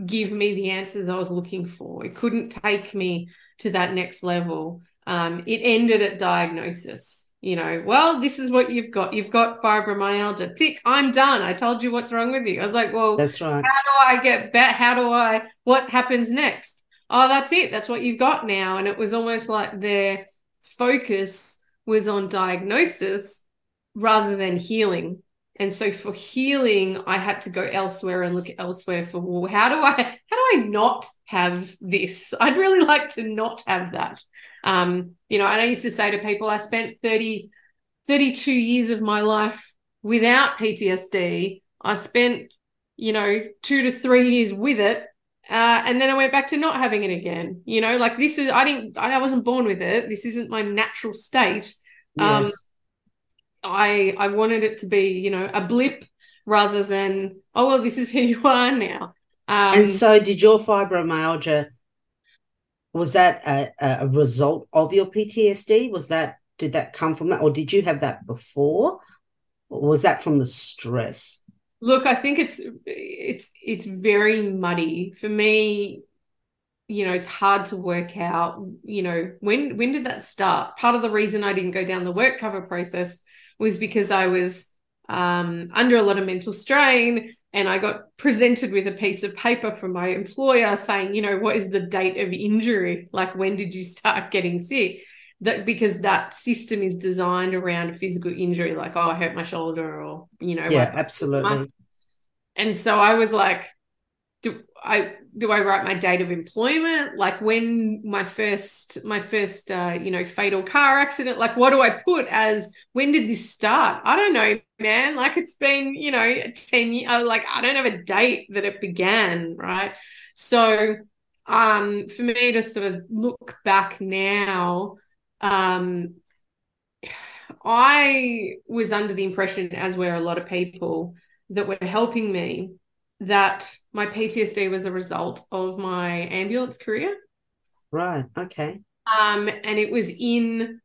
give me the answers i was looking for it couldn't take me to that next level um, it ended at diagnosis you know well this is what you've got you've got fibromyalgia tick i'm done i told you what's wrong with you i was like well that's right how do I get better? How do I, what happens next? Oh, that's it. That's what you've got now. And it was almost like their focus was on diagnosis rather than healing. And so for healing, I had to go elsewhere and look elsewhere for, well, how do I, how do I not have this? I'd really like to not have that. Um, you know, and I used to say to people, I spent 30, 32 years of my life without PTSD. I spent you know, two to three years with it. Uh, and then I went back to not having it again. You know, like this is, I didn't, I wasn't born with it. This isn't my natural state. Um, yes. I, I wanted it to be, you know, a blip rather than, oh, well, this is who you are now. Um, and so did your fibromyalgia was that a, a result of your ptsd was that did that come from that or did you have that before or was that from the stress Look, I think it's it's it's very muddy for me. You know, it's hard to work out. You know, when when did that start? Part of the reason I didn't go down the work cover process was because I was um, under a lot of mental strain, and I got presented with a piece of paper from my employer saying, you know, what is the date of injury? Like, when did you start getting sick? That because that system is designed around a physical injury, like oh, I hurt my shoulder, or you know, yeah absolutely and so I was like, I do I write my date of employment? Like when my first my first uh, you know fatal car accident? Like what do I put as when did this start? I don't know, man. Like it's been you know ten years. Like I don't have a date that it began, right? So um, for me to sort of look back now, um, I was under the impression, as were a lot of people that were helping me, that my PTSD was a result of my ambulance career. right okay Um, and it was in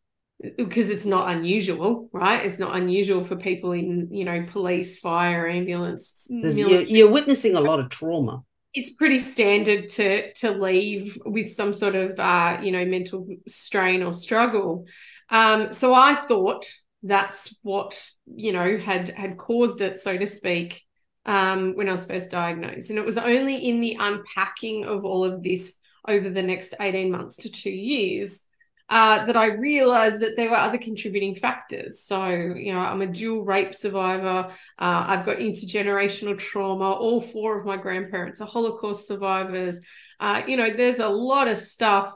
because it's not unusual, right? It's not unusual for people in, you know, police, fire, ambulance. You're, you're witnessing a lot of trauma it's pretty standard to to leave with some sort of uh, you know mental strain or struggle. Um, so I thought that's what you know had had caused it, so to speak, um, when I was first diagnosed. And it was only in the unpacking of all of this over the next eighteen months to two years uh, that I realized that there were other contributing factors. So, you know, I'm a dual rape survivor. Uh, I've got intergenerational trauma. All four of my grandparents are Holocaust survivors. Uh, you know, there's a lot of stuff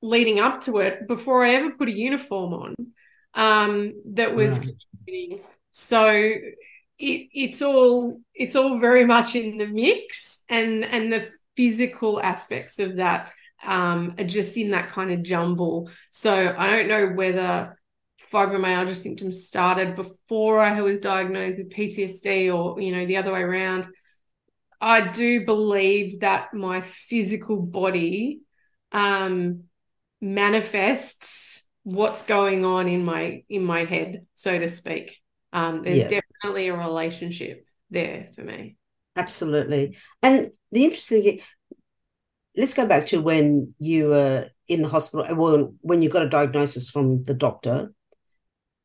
leading up to it before I ever put a uniform on um, that was contributing. So it, it's all it's all very much in the mix, and and the physical aspects of that um, are just in that kind of jumble. So I don't know whether fibromyalgia symptoms started before I was diagnosed with PTSD or, you know, the other way around. I do believe that my physical body um, manifests what's going on in my in my head, so to speak. Um, there's yeah. Definitely a relationship there for me. Absolutely. And the interesting thing, let's go back to when you were in the hospital, uh, well, when you got a diagnosis from the doctor.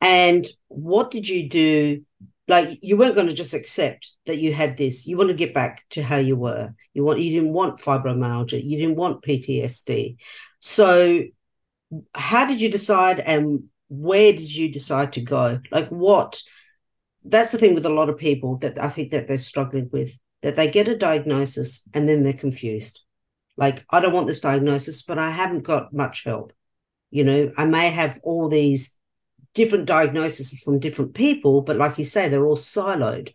And what did you do? Like you weren't going to just accept that you had this. You want to get back to how you were. You want you didn't want fibromyalgia. You didn't want PTSD. So how did you decide and where did you decide to go? Like what that's the thing with a lot of people that I think that they're struggling with, that they get a diagnosis and then they're confused like, I don't want this diagnosis, but I haven't got much help. You know, I may have all these different diagnoses from different people, but like you say, they're all siloed.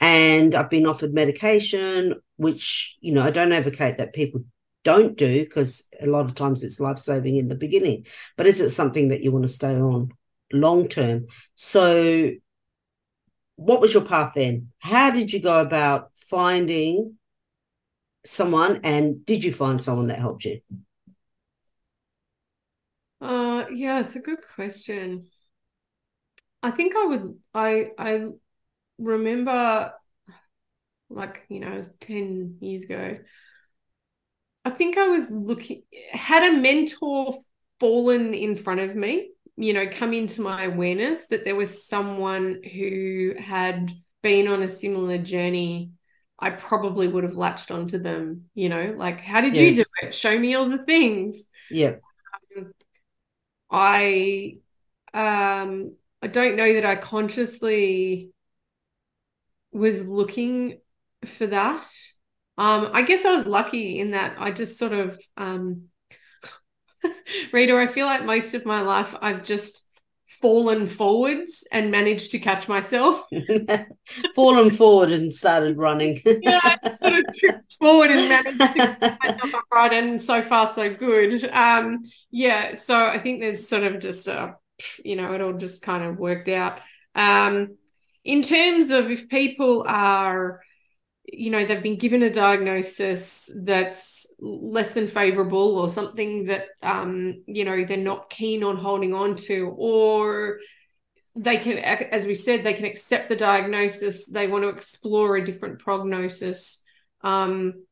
And I've been offered medication, which, you know, I don't advocate that people don't do because a lot of times it's life saving in the beginning. But is it something that you want to stay on long term? So, what was your path then? How did you go about finding someone and did you find someone that helped you? Uh yeah, it's a good question. I think I was I I remember like, you know, it was 10 years ago. I think I was looking had a mentor fallen in front of me, you know, come into my awareness that there was someone who had been on a similar journey I probably would have latched onto them, you know, like, how did yes. you do it? Show me all the things. Yeah. Um, I um I don't know that I consciously was looking for that. Um, I guess I was lucky in that I just sort of um Rita, I feel like most of my life I've just fallen forwards and managed to catch myself. fallen forward and started running. yeah, I just sort of tripped forward and managed to get myself upright, and so far so good. Um, yeah, so I think there's sort of just a, you know, it all just kind of worked out. Um, in terms of if people are you know they've been given a diagnosis that's less than favorable or something that um you know they're not keen on holding on to or they can as we said they can accept the diagnosis. They want to explore a different prognosis. Um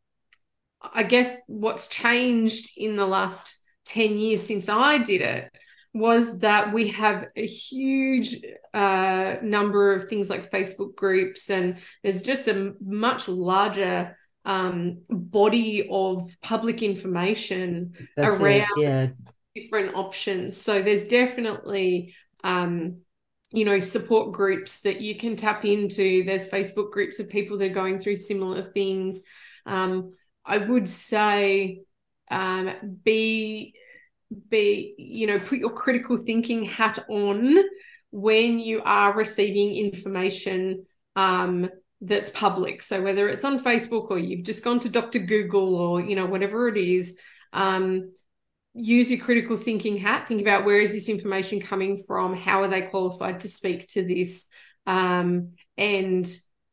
i guess what's changed in the last 10 years since i did it was that we have a huge uh, number of things like Facebook groups, and there's just a much larger um, body of public information That's around yeah. different options. So there's definitely um, you know support groups that you can tap into. There's Facebook groups of people that are going through similar things. Um, I would say um, be be you know put your critical thinking hat on when you are receiving information um, that's public. So whether it's on facebook or you've just gone to dr google or you know whatever it is um, use your critical thinking hat. Think about where is this information coming from? How are they qualified to speak to this? Um, and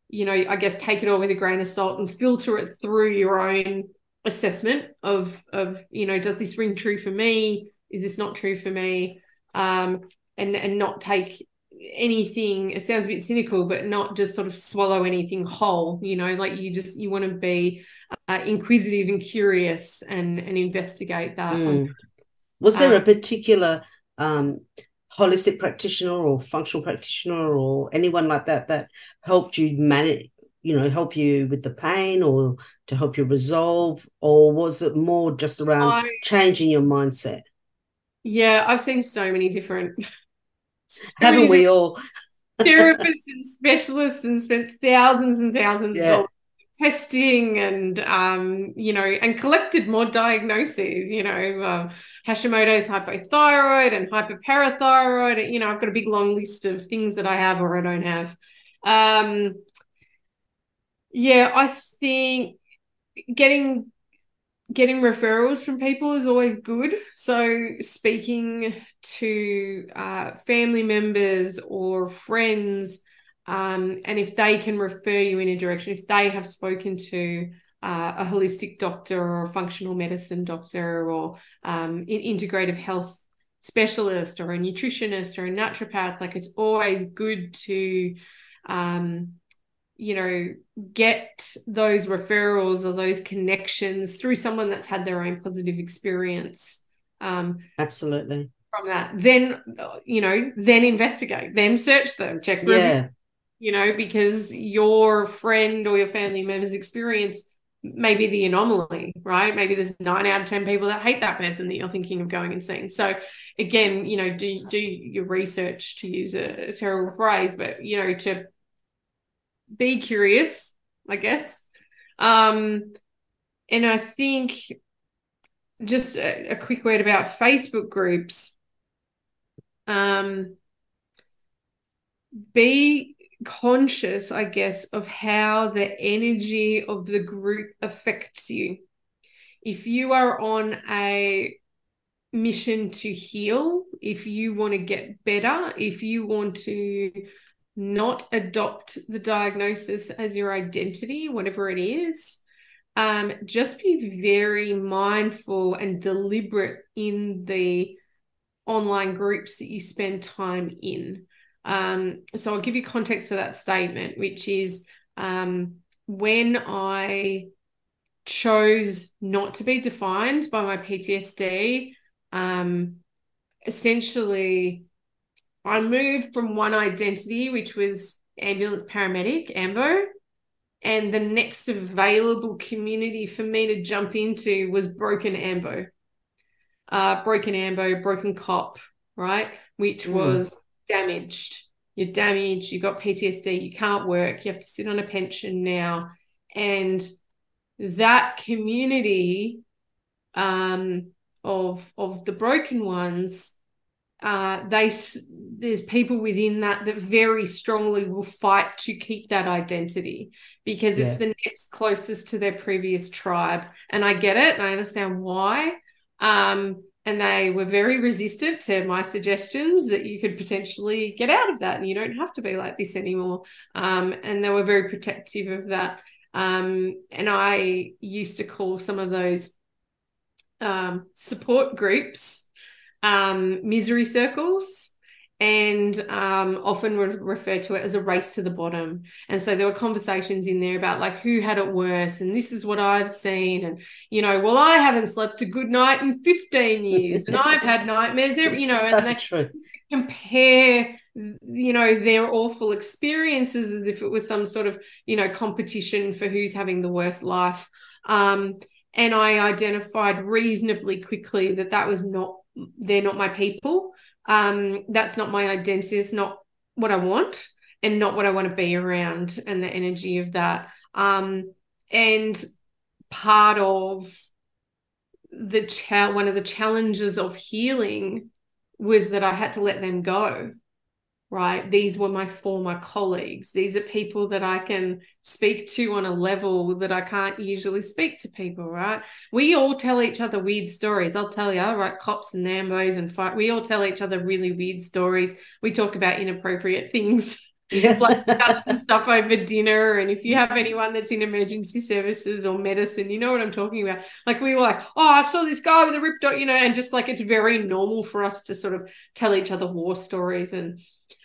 you know i guess take it all with a grain of salt and filter it through your own assessment of of you know does this ring true for me? Is this not true for me? Um and and not take anything it sounds a bit cynical but not just sort of swallow anything whole you know like you just you want to be uh, inquisitive and curious and and investigate that mm. was there um, a particular um holistic practitioner or functional practitioner or anyone like that that helped you manage you know help you with the pain or to help you resolve or was it more just around I, changing your mindset? Yeah i've seen so many different haven't we all? therapists and specialists and spent thousands and thousands yeah. of testing and um, you know and collected more diagnoses you know uh, hashimoto's hypothyroid and hyperparathyroid. You know i've got a big long list of things that i have or i don't have. Um, yeah i think getting getting referrals from people is always good. So speaking to uh, family members or friends um, and if they can refer you in a direction, if they have spoken to uh, a holistic doctor or a functional medicine doctor or um, an integrative health specialist or a nutritionist or a naturopath, like it's always good to, um, you know, get those referrals or those connections through someone that's had their own positive experience. Um, Absolutely. From that, then you know, then investigate, then search them, check yeah you know, because your friend or your family member's experience may be the anomaly, right? Maybe there's nine out of 10 people that hate that person that you're thinking of going and seeing. So again, you know, do, do your research to use a, a terrible phrase, but, you know, to be curious, I guess. Um, and I think just a, a quick word about Facebook groups. Um, be conscious, I guess, of how the energy of the group affects you. If you are on a mission to heal, if you want to get better, if you want to not adopt the diagnosis as your identity, whatever it is, um, just be very mindful and deliberate in the online groups that you spend time in. Um, so I'll give you context for that statement, which is um, when I chose not to be defined by my PTSD, um, essentially, I moved from one identity, which was ambulance paramedic, AMBO, and the next available community for me to jump into was broken AMBO. Uh, broken AMBO, broken cop, right? Which mm. was damaged. You're damaged, you've got PTSD, you can't work, you have to sit on a pension now. And that community um, of of the broken ones, uh, they there's people within that that very strongly will fight to keep that identity because yeah. it's the next closest to their previous tribe. And I get it, and I understand why. Um, and they were very resistant to my suggestions that you could potentially get out of that and you don't have to be like this anymore um, and they were very protective of that um, and i used to call some of those um, support groups um, misery circles and um, often would refer to it as a race to the bottom. And so there were conversations in there about like who had it worse, and this is what I've seen, and you know, well, I haven't slept a good night in 15 years, and I've had nightmares every, you know, and they true. compare you know their awful experiences as if it was some sort of you know competition for who's having the worst life um, and i identified reasonably quickly that that was not they're not my people um, that's not my identity. It's not what I want and not what I want to be around and the energy of that. Um, and part of the cha- one of the challenges of healing was that I had to let them go right? These were my former colleagues. These are people that I can speak to on a level that I can't usually speak to people, right? We all tell each other weird stories. I'll tell you, right? Cops and ambos and fight. We all tell each other really weird stories. We talk about inappropriate things. yeah. like cuts and stuff over dinner. And if you have anyone that's in emergency services or medicine, you know what I'm talking about. Like we were like, oh, I saw this guy with a ripped, you know, and just like it's very normal for us to sort of tell each other war stories and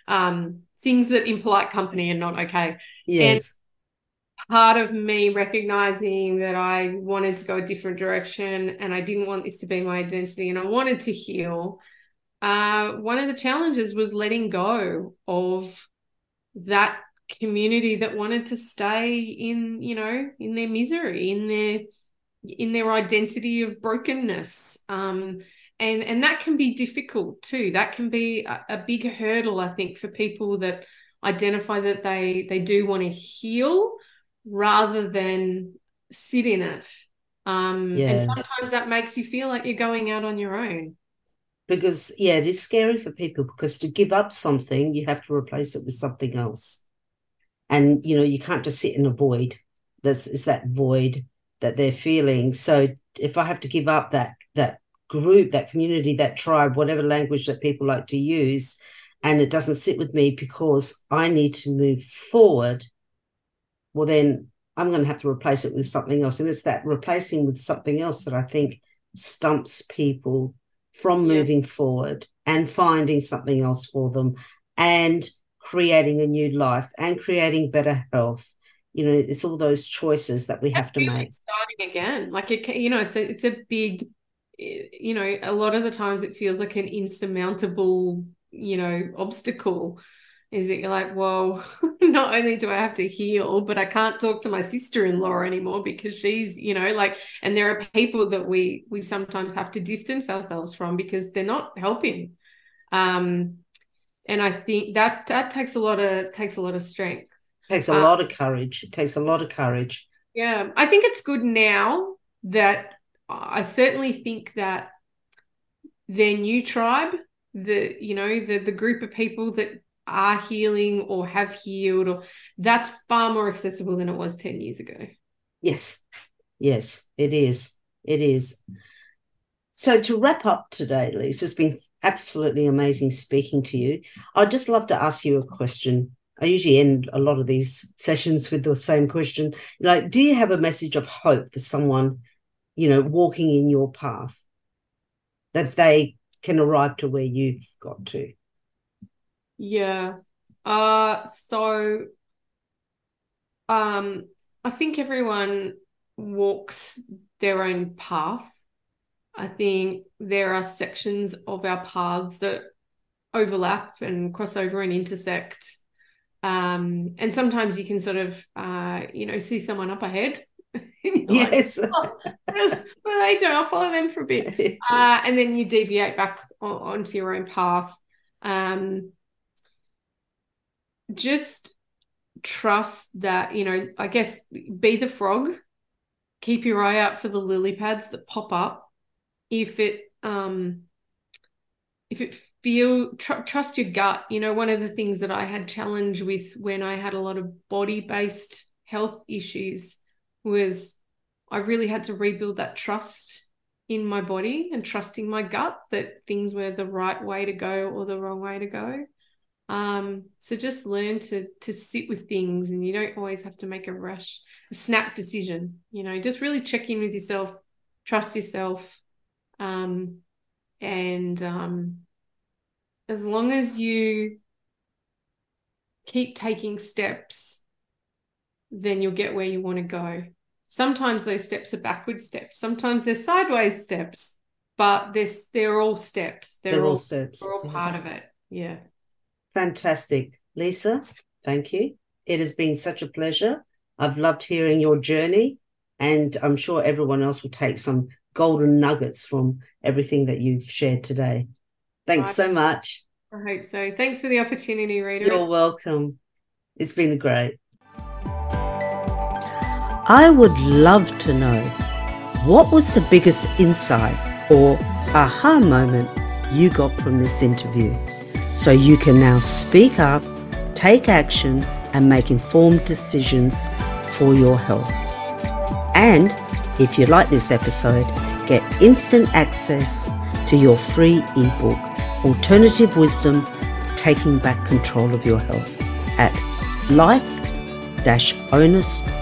um, things that in polite company are not okay. Yes. And part of me recognizing that I wanted to go a different direction and I didn't want this to be my identity and I wanted to heal. Uh, one of the challenges was letting go of that community that wanted to stay in, you know, in their misery, in their in their identity of brokenness. Um, and and that can be difficult too. That can be a, a big hurdle, I think, for people that identify that they they do want to heal rather than sit in it. Um, yeah. And sometimes that makes you feel like you're going out on your own. Because, yeah, it is scary for people because to give up something, you have to replace it with something else. And, you know, you can't just sit in a void. There's is that void that they're feeling. So if I have to give up that group, that community, that tribe, whatever language that people like to use, and it doesn't sit with me because I need to move forward, well, then I'm going to have to replace it with something else. And it's that replacing with something else that I think stumps people from moving yeah. forward and finding something else for them and creating a new life and creating better health. You know, it's all those choices that we have to make. Starting again, like it, you know, it's a it's a big, you know, a lot of the times it feels like an insurmountable, you know, obstacle is it like, well, not only do I have to heal, but I can't talk to my sister-in-law anymore because she's, you know, like, and there are people that we we sometimes have to distance ourselves from because they're not helping. Um, and I think that that takes a lot of takes a lot of strength. It takes a um, lot of courage. It takes a lot of courage. Yeah, I think it's good now that I certainly think that their new tribe, the you know the the group of people that are healing or have healed or that's far more accessible than it was 10 years ago. Yes. Yes it is. It is. So to wrap up today lisa it's been absolutely amazing speaking to you. I'd just love to ask you a question. I usually end a lot of these sessions with the same question. Like do you have a message of hope for someone you know walking in your path that they can arrive to where you've got to yeah. Uh so um I think everyone walks their own path. I think there are sections of our paths that overlap and cross over and intersect. Um, and sometimes you can sort of, uh, you know, see someone up ahead. yes. Like, oh, well, they do. I'll follow them for a bit. Uh, and then you deviate back on, onto your own path. Um, just trust that, you know, I guess be the frog, keep your eye out for the lily pads that pop up. If it, um, if it feel tr- trust your gut you know one of the things that i had challenge with when i had a lot of body based health issues was i really had to rebuild that trust in my body and trusting my gut that things were the right way to go or the wrong way to go um, so just learn to to sit with things, and you don't always have to make a rush, a snap decision. You know, just really check in with yourself, trust yourself, um, and um, as long as you keep taking steps, then you'll get where you want to go. Sometimes those steps are backward steps. Sometimes they're sideways steps, but they're they're all steps. They're, they're all, steps. They're all part of it. Yeah. Fantastic. Lisa, thank you. It has been such a pleasure. I've loved hearing your journey, and I'm sure everyone else will take some golden nuggets from everything that you've shared today. Thanks I, so much. I hope so. Thanks for the opportunity, Rita. You're welcome. It's been great. I would love to know what was the biggest insight or aha moment you got from this interview? so you can now speak up, take action, and make informed decisions for your health. And if you like this episode, get instant access to your free ebook, Alternative Wisdom Taking Back Control of Your Health. at life onus.com